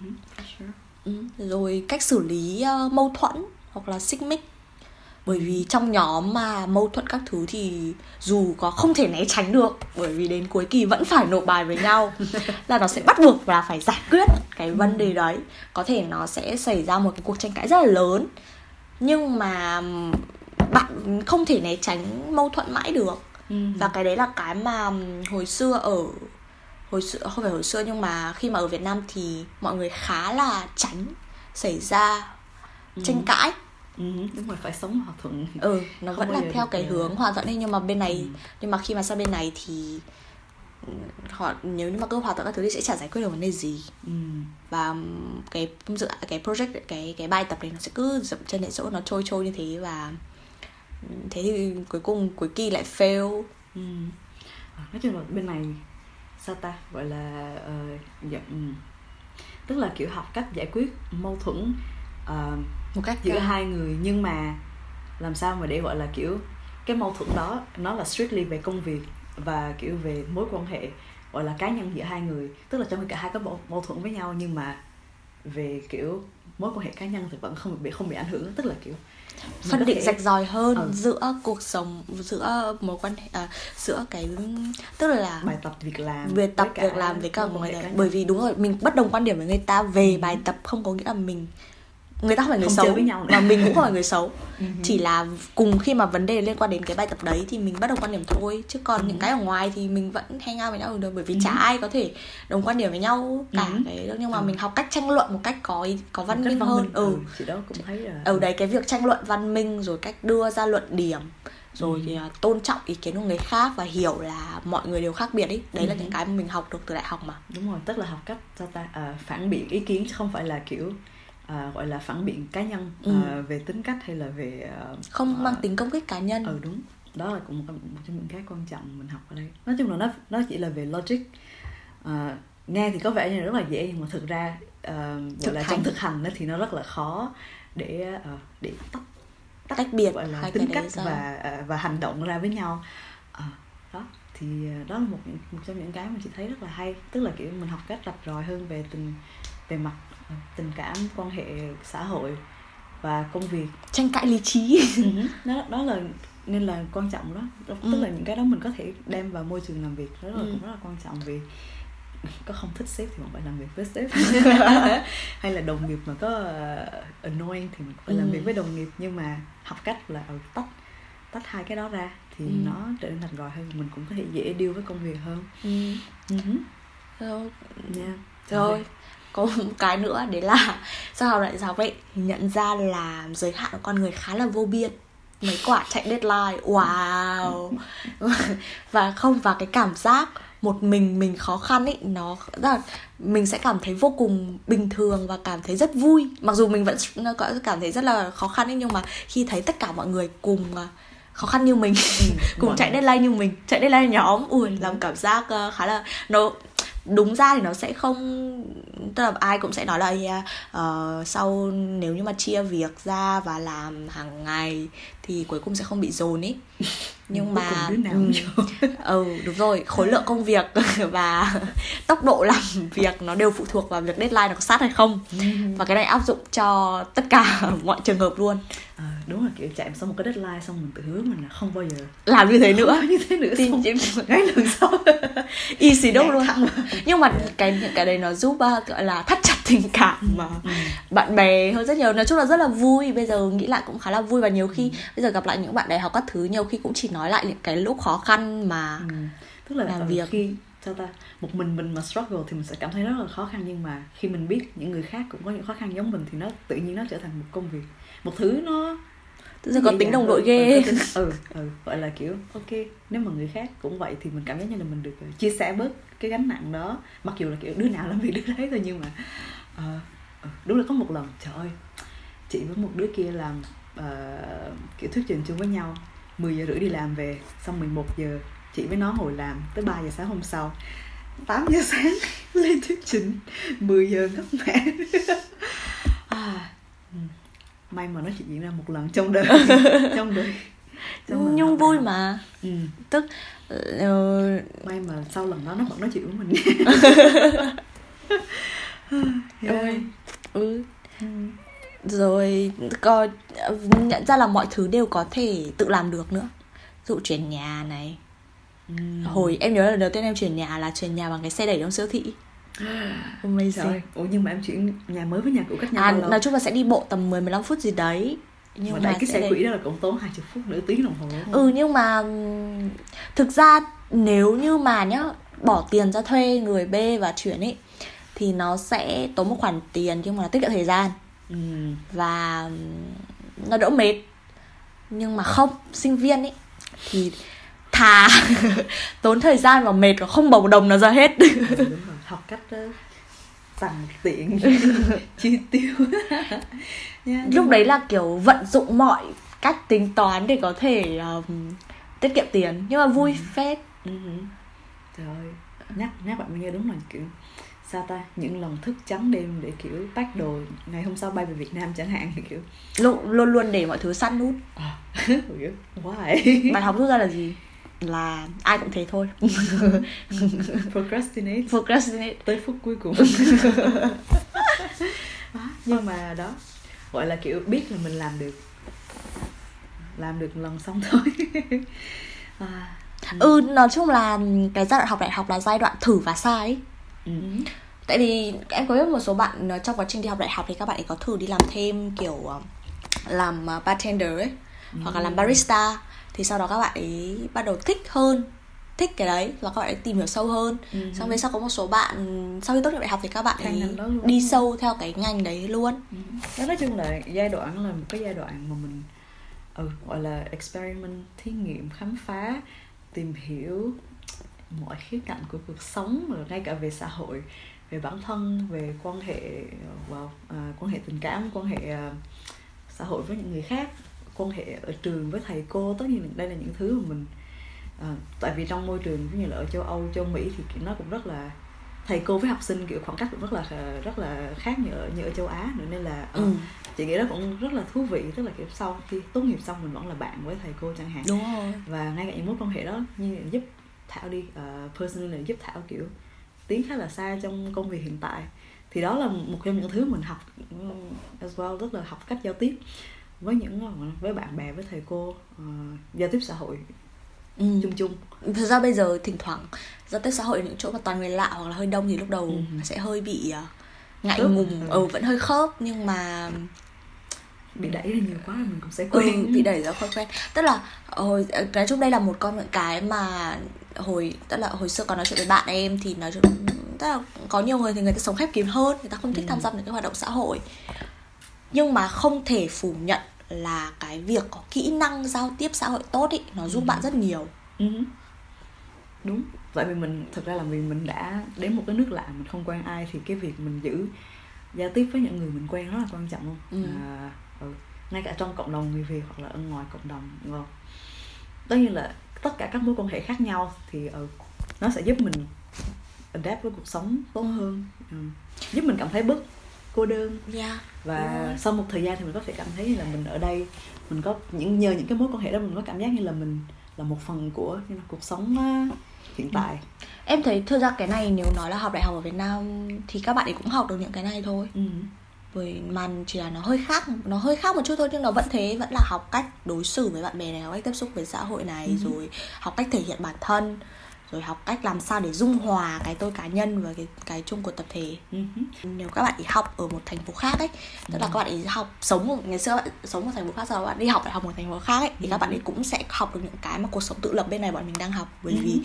Sure. ừ. rồi cách xử lý ờ, mâu thuẫn hoặc là xích mích bởi vì trong nhóm mà mâu thuẫn các thứ thì dù có không thể né tránh được bởi vì đến cuối kỳ vẫn phải nộp bài với nhau là nó sẽ bắt buộc là phải giải quyết cái vấn đề đấy. Có thể nó sẽ xảy ra một cái cuộc tranh cãi rất là lớn nhưng mà bạn không thể né tránh mâu thuẫn mãi được. Ừ. và cái đấy là cái mà hồi xưa ở hồi xưa không phải hồi xưa nhưng mà khi mà ở Việt Nam thì mọi người khá là tránh xảy ra tranh cãi Ừ. đúng rồi phải sống hòa thuận ừ nó Không vẫn là theo cái ờ, hướng hòa thuận ấy nhưng mà bên này Ừ. nhưng mà khi mà sang bên này thì ừ, họ nếu như mà cứ hòa thuận các thứ thì sẽ chả giải quyết được vấn đề gì Ừ. và cái dự cái project cái cái bài tập đấy nó sẽ cứ dậm chân tại chỗ nó trôi trôi như thế và ừm, thế thì cuối cùng cuối kỳ lại fail ừ. À, nói chung là bên này sao ta gọi là uh, dạ, ừ. tức là kiểu học cách giải quyết mâu thuẫn uh, một cách giữa hai người nhưng mà làm sao mà để gọi là kiểu cái mâu thuẫn đó nó là strictly về công việc và kiểu về mối quan hệ gọi là cá nhân giữa hai người. Tức là trong khi cả hai có mâu, thuẫn với nhau nhưng mà về kiểu mối quan hệ cá nhân thì vẫn không bị không bị ảnh hưởng. Tức là kiểu phân định thể- rạch ròi hơn Ừ. giữa cuộc sống giữa mối quan hệ à, giữa cái tức là bài tập việc làm việc tập việc làm với cả quan người bởi vì đúng rồi mình bất đồng quan điểm với người ta về bài tập không có nghĩa là mình người ta không phải người Không xấu với nhau nữa. mà mình cũng không phải người xấu Ừ. chỉ là cùng khi mà vấn đề liên quan đến cái bài tập đấy thì mình bất đồng quan điểm thôi chứ còn Ừ. những cái ở ngoài thì mình vẫn hang out với nhau được bởi vì Ừ. chả ai có thể đồng quan điểm với nhau cả Ừ. cái đâu nhưng mà Ừ. mình học cách tranh luận một cách có ý- có văn minh hơn ừ chị đó cũng thấy là ở đấy cái việc tranh luận văn minh rồi cách đưa ra luận điểm rồi Ừ. thì à, tôn trọng ý kiến của người khác và hiểu là mọi người đều khác biệt ý đấy là Ừ. những cái mà mình học được từ đại học mà đúng rồi tức là học cách sao ta à, phản biện ý kiến chứ không phải là kiểu à, gọi là phản biện cá nhân Ừ. à, về tính cách hay là về à, không à, mang tính công kích cá nhân. ừ đúng. Đó là cũng một, một trong những cái quan trọng mình học ở đây. Nói chung là nó nó chỉ là về logic. À, nghe thì có vẻ như là rất là dễ nhưng mà thực ra à, Thực là hành. trong thực hành đó thì nó rất là khó để à, để tách tách biệt gọi là tính cách đấy ra. và và hành động ra với nhau. À, đó thì đó là một một trong những cái mà chị thấy rất là hay. Tức là kiểu mình học cách rạch ròi hơn về tình về mặt tình cảm quan hệ xã hội và công việc tranh cãi lý trí đó đó là nên là quan trọng đó tức Ừ. là những cái đó mình có thể đem vào môi trường làm việc đó là Ừ. cũng rất là quan trọng vì có không thích sếp thì vẫn phải làm việc với sếp hay là đồng nghiệp mà có uh, annoying thì mình phải làm Ừ. việc với đồng nghiệp nhưng mà học cách là ừ, tách tách hai cái đó ra thì Ừ. nó trở nên thành gọn hơn mình cũng có thể dễ deal với công việc hơn ừ. uh-huh. rồi, yeah. rồi có một cái nữa đấy là sau học đại học ấy nhận ra là giới hạn của con người khá là vô biên. Mấy quả chạy deadline wow. Và không và cái cảm giác một mình mình khó khăn ấy nó rất là mình sẽ cảm thấy vô cùng bình thường và cảm thấy rất vui. Mặc dù mình vẫn có cảm thấy rất là khó khăn ấy nhưng mà khi thấy tất cả mọi người cùng à, khó khăn như mình cùng mọi chạy deadline như mình chạy deadline nhóm ui làm cảm giác ờ, khá là nó đúng ra thì nó sẽ không tức là ai cũng sẽ nói là ờ, sau nếu như mà chia việc ra và làm hàng ngày thì cuối cùng sẽ không bị dồn ấy nhưng mà ừ, ừ đúng rồi khối lượng công việc và tốc độ làm việc nó đều phụ thuộc vào việc deadline nó có sát hay không. Và cái này áp dụng cho tất cả mọi trường hợp luôn. Ờ, đúng là kiểu chạy xong một cái deadline xong mình tự hứa mình là không bao giờ. Làm như thế nữa. Như thế nữa xong chỉ ngay lần sau. Easy đâu luôn. nhưng mà cái những cái đấy nó giúp uh, gọi là thắt chặt tình cảm mà Ừ. bạn bè hơn rất nhiều. Nói chung là rất là vui. Bây giờ nghĩ lại cũng khá là vui. Và nhiều khi Ừ. bây giờ gặp lại những bạn đại học các thứ nhiều khi cũng chỉ nói lại những cái lúc khó khăn mà Ừ. tức là làm việc. khi sao ta một mình mình mà struggle thì mình sẽ cảm thấy rất là khó khăn. Nhưng mà khi mình biết những người khác cũng có những khó khăn giống mình thì nó tự nhiên nó trở thành một công việc. Một thứ nó tự nhiên có dễ tính dàng đồng đội ghê. có tính- ừ ừ gọi là kiểu ok. nếu mà người khác cũng vậy thì mình cảm giác như là mình được ờ, chia sẻ bớt cái gánh nặng đó. Mặc dù là kiểu đứa nào làm việc đứa đấy thôi nhưng mà ờ, đúng là có một lần trời ơi chị với một đứa kia làm ờ, kiểu thuyết trình chung với nhau 10 giờ rưỡi đi làm về xong 11 giờ chị với nó ngồi làm tới 3 giờ sáng hôm sau. 8 giờ sáng lên thuyết trình 10 giờ ngất mẹ à, ừ. May mà nó chỉ diễn ra một lần trong đời trong đời trong nhưng vui học. mà ừ. tức ờ, may mà sau lần đó nó vẫn nói chuyện với mình Ôi. ừ. Ừ. rồi coi nhận ra là mọi thứ đều có thể tự làm được nữa dụ chuyển nhà này Ừ. hồi em nhớ là đầu tiên em chuyển nhà là chuyển nhà bằng cái xe đẩy trong siêu thị amazing ơi. Ủa nhưng mà em chuyển nhà mới với nhà cũ cách nhau à bao lâu? nói chung là sẽ đi bộ tầm 10-15 phút gì đấy nhưng mà mà cái xe quỷ đó là cũng tốn 20 phút nửa tiếng đồng hồ đúng không? ừ nhưng mà ừm, thực ra nếu như mà nhá bỏ tiền ra thuê người B và chuyển ấy thì nó sẽ tốn một khoản tiền nhưng mà nó tiết kiệm thời gian Ừ. và ừm, nó đỡ mệt nhưng mà không sinh viên ấy thì thà tốn thời gian và mệt và không bầu đồng nó ra hết Ừ, đúng rồi học cách uh, tằn tiện chi tiêu. Nhưng lúc đấy là kiểu vận dụng mọi cách tính toán để có thể um, tiết kiệm tiền nhưng mà vui phết. Ừ. trời ơi nhắc nhắc bạn nghe đúng là kiểu sao ta những lần thức trắng đêm để kiểu pack đồ ngày hôm sau bay về Việt Nam chẳng hạn kiểu. Luôn luôn luôn để mọi thứ săn nút. À, why? Bài học rút ra là gì là ai cũng thế thôi. Procrastinate. Procrastinate. Tới phút cuối cùng. Nhưng mà đó gọi là kiểu biết là mình làm được. Làm được lần xong thôi. À, ừ nói chung là cái giai đoạn học đại học là giai đoạn thử và sai ấy. ừ. tại vì em có biết một số bạn ờ, trong quá trình đi học đại học thì các bạn ấy có thử đi làm thêm kiểu ờ, làm ờ, bartender ấy hoặc là làm barista thì sau đó các bạn ấy bắt đầu thích hơn thích cái đấy và các bạn ấy tìm hiểu sâu hơn Ừ. xong về sau có một số bạn sau khi tốt nghiệp đại học thì các bạn ấy đi sâu theo cái ngành đấy luôn Ừ. đó nói chung là giai đoạn là một cái giai đoạn mà mình ừ, gọi là experiment thí nghiệm khám phá tìm hiểu mọi khía cạnh của cuộc sống rồi ngay cả về xã hội về bản thân về quan hệ wow, à, quan hệ tình cảm quan hệ à, xã hội với những người khác quan hệ ở trường với thầy cô tất nhiên đây là những thứ mà mình à, tại vì trong môi trường ví như là ở châu Âu châu Mỹ thì nó cũng rất là thầy cô với học sinh kiểu khoảng cách cũng rất là rất là khác như ở như ở châu Á nữa nên là ờ, ừ. chị nghĩ đó cũng rất là thú vị. Tức là kiểu sau khi tốt nghiệp xong mình vẫn là bạn với thầy cô chẳng hạn. Đúng rồi. Và ngay cả những mối quan hệ đó như giúp thảo đi uh, personally là giúp thảo kiểu tiến khá là xa trong công việc hiện tại. Thì đó là một trong những thứ mình học um, as well rất là học cách giao tiếp với những ờ, với bạn bè với thầy cô ờ, giao tiếp xã hội ừ. chung chung thực ra bây giờ thỉnh thoảng giao tiếp xã hội ở những chỗ mà toàn người lạ hoặc là hơi đông thì lúc đầu Ừ. sẽ hơi bị ờ, ngại Khớp. ngùng Ừ. ừ vẫn hơi khớp nhưng mà bị đẩy ra nhiều quá rồi mình cũng sẽ ừ, quen bị đẩy ra khỏi quen tức là hồi nói chung đây là một con những cái mà hồi tức là hồi xưa còn nói chuyện với bạn em thì nói chung tức là có nhiều người thì người ta sống khép kín hơn người ta không thích Ừ. tham gia những cái hoạt động xã hội nhưng mà không thể phủ nhận là cái việc có kỹ năng giao tiếp xã hội tốt ý nó giúp Ừ. bạn rất nhiều Ừ. đúng tại vì mình thực ra là vì mình đã đến một cái nước lạ mình không quen ai thì cái việc mình giữ giao tiếp với những người mình quen rất là quan trọng luôn Ừ. à, ừ. ngay cả trong cộng đồng người việt hoặc là ở ngoài cộng đồng ngon tất nhiên là tất cả các mối quan hệ khác nhau thì ừ, nó sẽ giúp mình adapt với cuộc sống tốt hơn ừ. giúp mình cảm thấy bớt cô đơn yeah. và Đúng. sau một thời gian thì mình có thể cảm thấy là mình ở đây mình có những nhờ những cái mối quan hệ đó mình có cảm giác như là mình là một phần của như là cuộc sống hiện tại Em thấy thực ra cái này nếu nói là học đại học ở Việt Nam thì các bạn ấy cũng học được những cái này thôi. ừ. Bởi mà chỉ là nó hơi khác, nó hơi khác một chút thôi nhưng nó vẫn thế, vẫn là học cách đối xử với bạn bè này, học cách tiếp xúc với xã hội này, Ừ. rồi học cách thể hiện bản thân, rồi học cách làm sao để dung hòa cái tôi cá nhân và cái cái chung của tập thể. Ừ. Nếu các bạn ấy học ở một thành phố khác ấy, tức là các bạn ấy học sống ở, ngày xưa bạn sống ở thành phố khác đó bạn đi học đại học một thành phố khác ấy thì các bạn ấy cũng sẽ học được những cái mà cuộc sống tự lập bên này bọn mình đang học bởi vì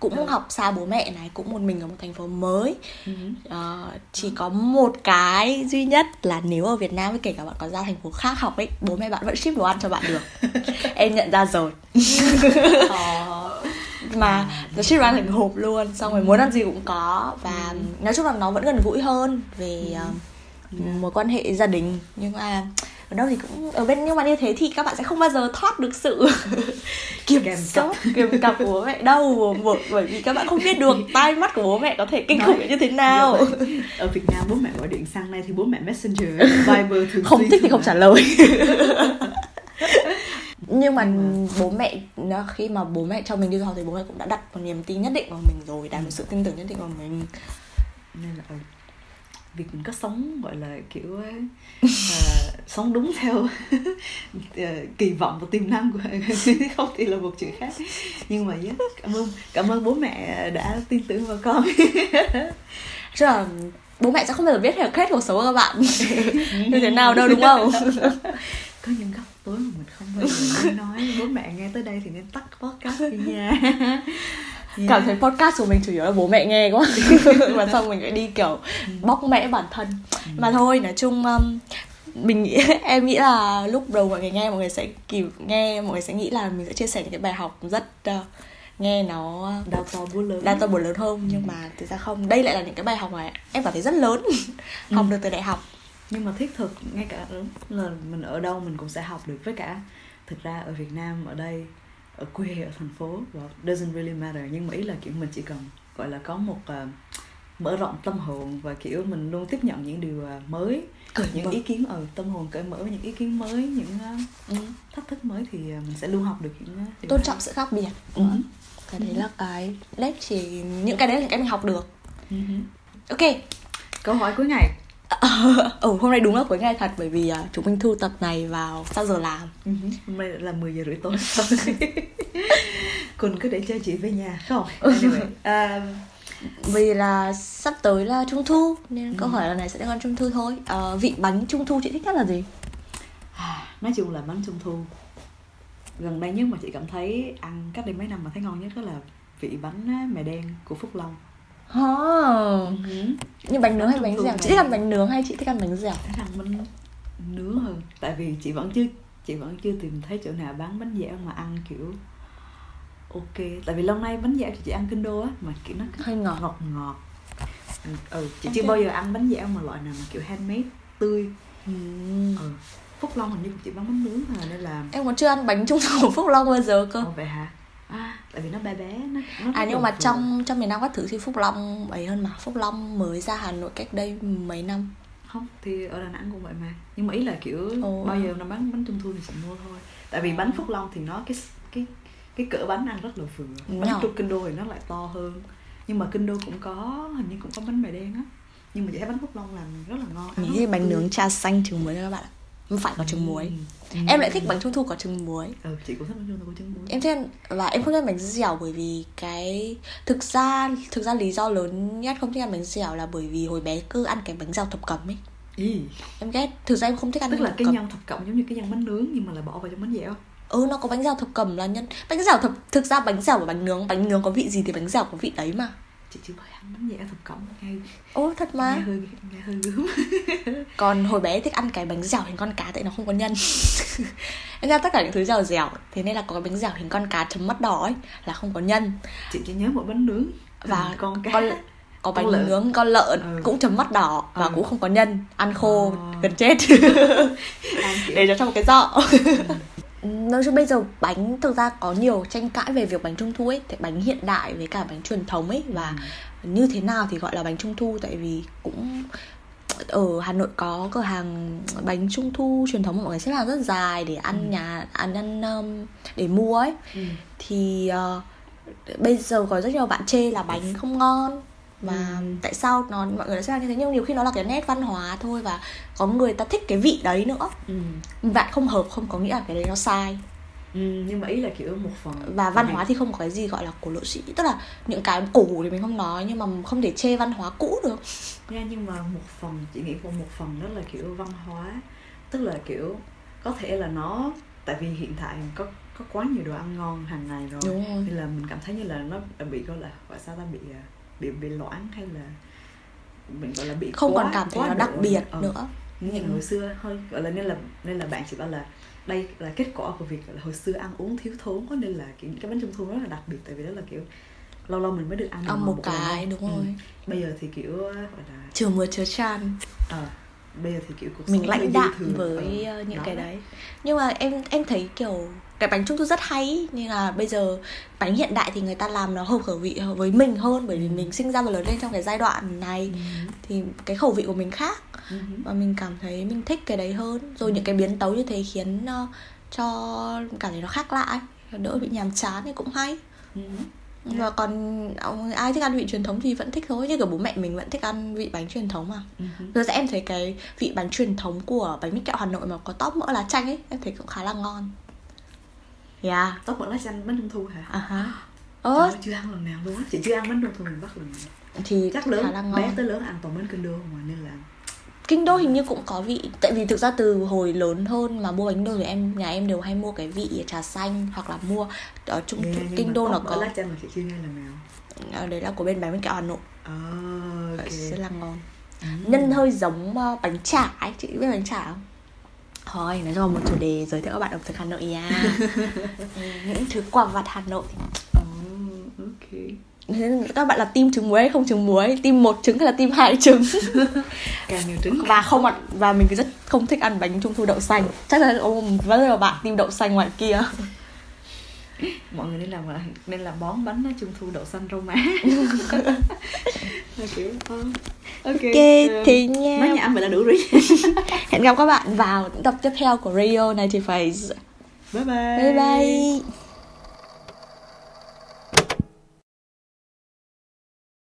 cũng Ừ. học xa bố mẹ này cũng một mình ở một thành phố mới Ừ. Ờ, chỉ có một cái duy nhất là nếu ở Việt Nam kể cả bạn có ra thành phố khác học ấy bố mẹ bạn vẫn ship đồ ăn cho bạn được em nhận ra rồi Ờ. mà nó ship ăn thành hộp luôn xong rồi muốn ăn gì cũng có. Và nói chung là nó vẫn gần gũi hơn về ờ, mối quan hệ gia đình. Nhưng mà ở đâu thì cũng ở bên nhưng mà như thế thì các bạn sẽ không bao giờ thoát được sự kiểm soát kiềm cặp của bố mẹ đâu bởi- vì các bạn không biết được tai mắt của bố mẹ có thể kinh khủng như thế nào. Ở Việt Nam bố mẹ gọi điện sang đây thì bố mẹ messenger viber thường không thích thì không trả lời nhưng mà bố mẹ khi mà bố mẹ cho mình đi du học thì bố mẹ cũng đã đặt một niềm tin nhất định vào mình rồi đặt một sự tin tưởng nhất định vào mình. Nên là ừ, việc mình có sống gọi là kiểu uh, sống đúng theo ờ, kỳ vọng và tiềm năng của không thì là một chuyện khác. Nhưng mà yeah, cảm ơn cảm ơn bố mẹ đã tin tưởng vào con. Chứ là bố mẹ sẽ không bao giờ biết hết cuộc sống của các bạn. Như thế nào đâu đúng không có những góc tối mà mình không bao giờ nói. Bố mẹ nghe tới đây thì nên tắt podcast đi nha. Yeah. cảm thấy podcast của mình chủ yếu là bố mẹ nghe quá. Mà xong mình lại đi kiểu bóc mẽ bản thân. Mà thôi nói chung um, mình nghĩ em nghĩ là lúc đầu mọi người nghe mọi người sẽ kiểu nghe mọi người sẽ nghĩ là mình sẽ chia sẻ những cái bài học rất uh, nghe nó đau to búa lớn. đa to buồn lớn hơn. Nhưng mà thực ra không đây lại là những cái bài học mà em cảm thấy rất lớn. Học được từ đại học nhưng mà thiết thực ngay cả là mình ở đâu mình cũng sẽ học được với cả thực ra ở Việt Nam ở đây ở quê ở thành phố doesn't really matter nhưng mà ý là kiểu mình chỉ cần gọi là có một uh, mở rộng tâm hồn và kiểu mình luôn tiếp nhận những điều uh, mới Cởi những mở. ý kiến ở tâm hồn cởi mở những ý kiến mới những uh, ừ. thách thức mới thì uh, mình sẽ luôn học được những uh, tôn trọng sự khác biệt Ừ. cái đấy là cái đấy chỉ những cái đấy là cái mình học được Ừ. ok câu hỏi cuối ngày ừ hôm nay đúng là cuối ngày thật bởi vì uh, chúng mình thu tập này vào sau giờ làm. Ừ. hôm nay là 10 giờ rưỡi tối. Quỳnh cứ để cho chị về nhà không? Anyway um, vì là sắp tới là trung thu nên câu Ừ. hỏi lần này sẽ liên quan trung thu thôi. Ờ, vị bánh trung thu chị thích nhất là gì? À, nói chung là bánh trung thu. Gần đây nhất mà chị cảm thấy ăn cách đây mấy năm mà thấy ngon nhất đó là vị bánh mè đen của Phúc Long oh. như bánh nướng hay Bánh dẻo? Chị thích ăn bánh nướng hay chị thích ăn bánh dẻo? Ăn bánh nướng hơn. Tại vì chị vẫn chưa chị vẫn chưa tìm thấy chỗ nào bán bánh dẻo mà ăn kiểu ok. Tại vì lâu nay bánh dẻo thì chị ăn kinh đô á mà kiểu nó hơi ngọt. ngọt ngọt. Ừ, ừ chị Ok. chưa bao giờ ăn bánh dẻo mà loại nào mà kiểu handmade tươi. Ừm. ừ Phúc Long hình như chỉ bán bánh nướng thôi nên là em còn chưa ăn bánh trung thu của phúc long bao giờ cơ. Ồ vậy hả? À, tại vì nó bé bé nó, nó à nhưng mà vừa. trong trong miền Nam các thứ thì Phúc Long ấy hơn mà? Phúc Long mới ra Hà Nội cách đây mấy năm? Không thì ở Đà Nẵng cũng vậy mà. Nhưng mà ý là kiểu Ồ. bao giờ nó bán bánh trung thu thì chị mua thôi. Tại vì bánh Phúc Long thì nó cái cái cái cỡ bánh ăn rất là vừa. Bánh trung kinh đô thì nó lại to hơn. Nhưng mà kinh đô cũng có hình như cũng có bánh mè đen á. Nhưng mà chị thấy bánh Phúc Long làm rất là ngon. Thích là bánh nướng trà xanh trứng muối thôi các bạn ạ Không phải có trứng muối. Ừ. Em lại thích bánh trung thu có trứng muối. Ừ chị cũng thích bánh trung thu có trứng muối. Em thích và em không thích bánh dẻo bởi vì cái Thực ra thực ra lý do lớn nhất không thích ăn bánh dẻo là bởi vì hồi bé cứ ăn cái bánh dẻo thập cẩm ấy. Ý, Em ghét, thực ra em không thích ăn tức là cái cẩm. nhân thập cộng giống như cái nhân bánh nướng nhưng mà là bỏ vào trong bánh dẻo. Ừ nó có bánh dẻo thập cẩm là nhân Bánh dẻo thập, thực ra bánh dẻo và bánh nướng Bánh nướng có vị gì thì bánh dẻo có vị đấy mà chị chưa giờ ăn bánh dẻo thập cộng nghe Ồ thật nghe mà hơi nghe hơi gớm. Còn hồi bé thích ăn cái bánh dẻo hình con cá tại nó không có nhân. Em ra tất cả những thứ dẻo dẻo Thế nên là có cái bánh dẻo hình con cá chấm mắt đỏ ấy Là không có nhân. Chị chỉ nhớ một bánh nướng và con cá. con có bánh Con lợn. nướng con lợn Ừ. cũng chấm mắt đỏ và Ừ. cũng không có nhân ăn khô Ờ. gần chết. Để cho trong một cái giỏ nói chung bây giờ bánh thực ra có nhiều tranh cãi về việc bánh trung thu ấy thì bánh hiện đại với cả bánh truyền thống ấy và như thế nào thì gọi là bánh trung thu tại vì cũng ở Hà Nội có cửa hàng bánh trung thu truyền thống mà mọi người xếp hàng rất dài để ăn Ừ. nhà ăn ăn um, để mua ấy ừ. thì ờ, bây giờ có rất nhiều bạn chê là bánh không ngon và Ừ. tại sao nó mọi người lại xếp như thế? Nhưng nhiều khi nó là cái nét văn hóa thôi và có người ta thích cái vị đấy nữa. Ừ. bạn không hợp không có nghĩa là cái đấy nó sai. Ừ. nhưng mà ý là kiểu một phần và văn hóa thì không có cái gì gọi là cổ lỗ sĩ. Tức là những cái cũ thì mình không nói nhưng mà không thể chê văn hóa cũ được. Nha nhưng mà một phần chị nghĩ còn một phần đó là kiểu văn hóa. Tức là kiểu có thể là nó tại vì hiện tại có có quá nhiều đồ ăn ngon hàng ngày rồi. Đúng rồi. Nên là mình cảm thấy như là nó đã bị gọi là gọi sao ta? Bị à, bị bị loãng hay là mình gọi là bị không quá, còn cảm thấy nó đặc biệt ờ. nữa như Ừ. hồi xưa thôi gọi là nên là nên là bạn chỉ bảo là đây là kết quả của việc là hồi xưa ăn uống thiếu thốn có nên là kiểu cái bánh trung thu rất là đặc biệt tại vì đó là kiểu lâu lâu mình mới được ăn mà một lần cái thôi. đúng Ừ. rồi bây giờ thì kiểu gọi là trừ mưa chớ chan ờ bây giờ thì kiểu cuộc mình lãnh đạm với ờ, những đó cái đó. đấy nhưng mà em em thấy kiểu cái bánh trung thu rất hay nhưng là bây giờ bánh hiện đại thì người ta làm nó hợp khẩu vị với mình hơn bởi vì Ừ. mình sinh ra và lớn lên trong cái giai đoạn này Ừ. thì cái khẩu vị của mình khác Ừ. và mình cảm thấy mình thích cái đấy hơn rồi những cái biến tấu như thế khiến ờ, cho cảm thấy nó khác lạ ấy. đỡ bị nhàm chán thì cũng hay Ừ. và còn ông- ai thích ăn vị truyền thống thì vẫn thích thôi như kiểu bố mẹ mình vẫn thích ăn vị bánh truyền thống mà Ừ. Rồi em thấy cái vị bánh truyền thống của bánh mít kẹo Hà Nội mà có tóp mỡ lá chanh ấy Em thấy cũng khá là ngon Yeah tóc bật lá xanh bánh trung thu hả? À Ơ. ơi, chưa ăn lần nào luôn á. Chị chưa ăn bánh trung thu miền bắc lần nào. Thì chắc lớn là bé tới lớn ăn toàn bánh kinh đô mà nên là Kinh đô hình như cũng có vị Tại vì thực ra từ hồi lớn hơn mà mua bánh đô thì em nhà em đều hay mua cái vị trà xanh Hoặc là mua ở trung nghe, nhưng kinh mà đô nó có lá chanh là chị chưa nghe lần nào. Ờ, Đấy là của bên bánh mít kẹo Hà Nội. Ờ, ok. Rất là ngon. Ừ. Nhân hơi giống bánh chả ấy. Chị biết bánh chả không? Thôi, nói chung là một chủ đề giới thiệu các bạn ẩm thực Hà Nội nha Ừ, Những thứ quà vặt Hà Nội ok. Nên các bạn là team trứng muối hay không trứng muối? Team một trứng hay là team hai trứng? Càng nhiều trứng. Và không ăn Và mình rất không thích ăn bánh trung thu đậu xanh. Chắc là một rất là bạn team đậu xanh ngoài kia mọi người nên làm nên làm bón bánh trung thu đậu xanh rau má. Kiểu ờ, ok, ok ờ, thì nha. nói nhà anh vậy là đủ rồi. Hẹn gặp các bạn vào tập tiếp theo của Radio 90 Face bye bye. Bye bye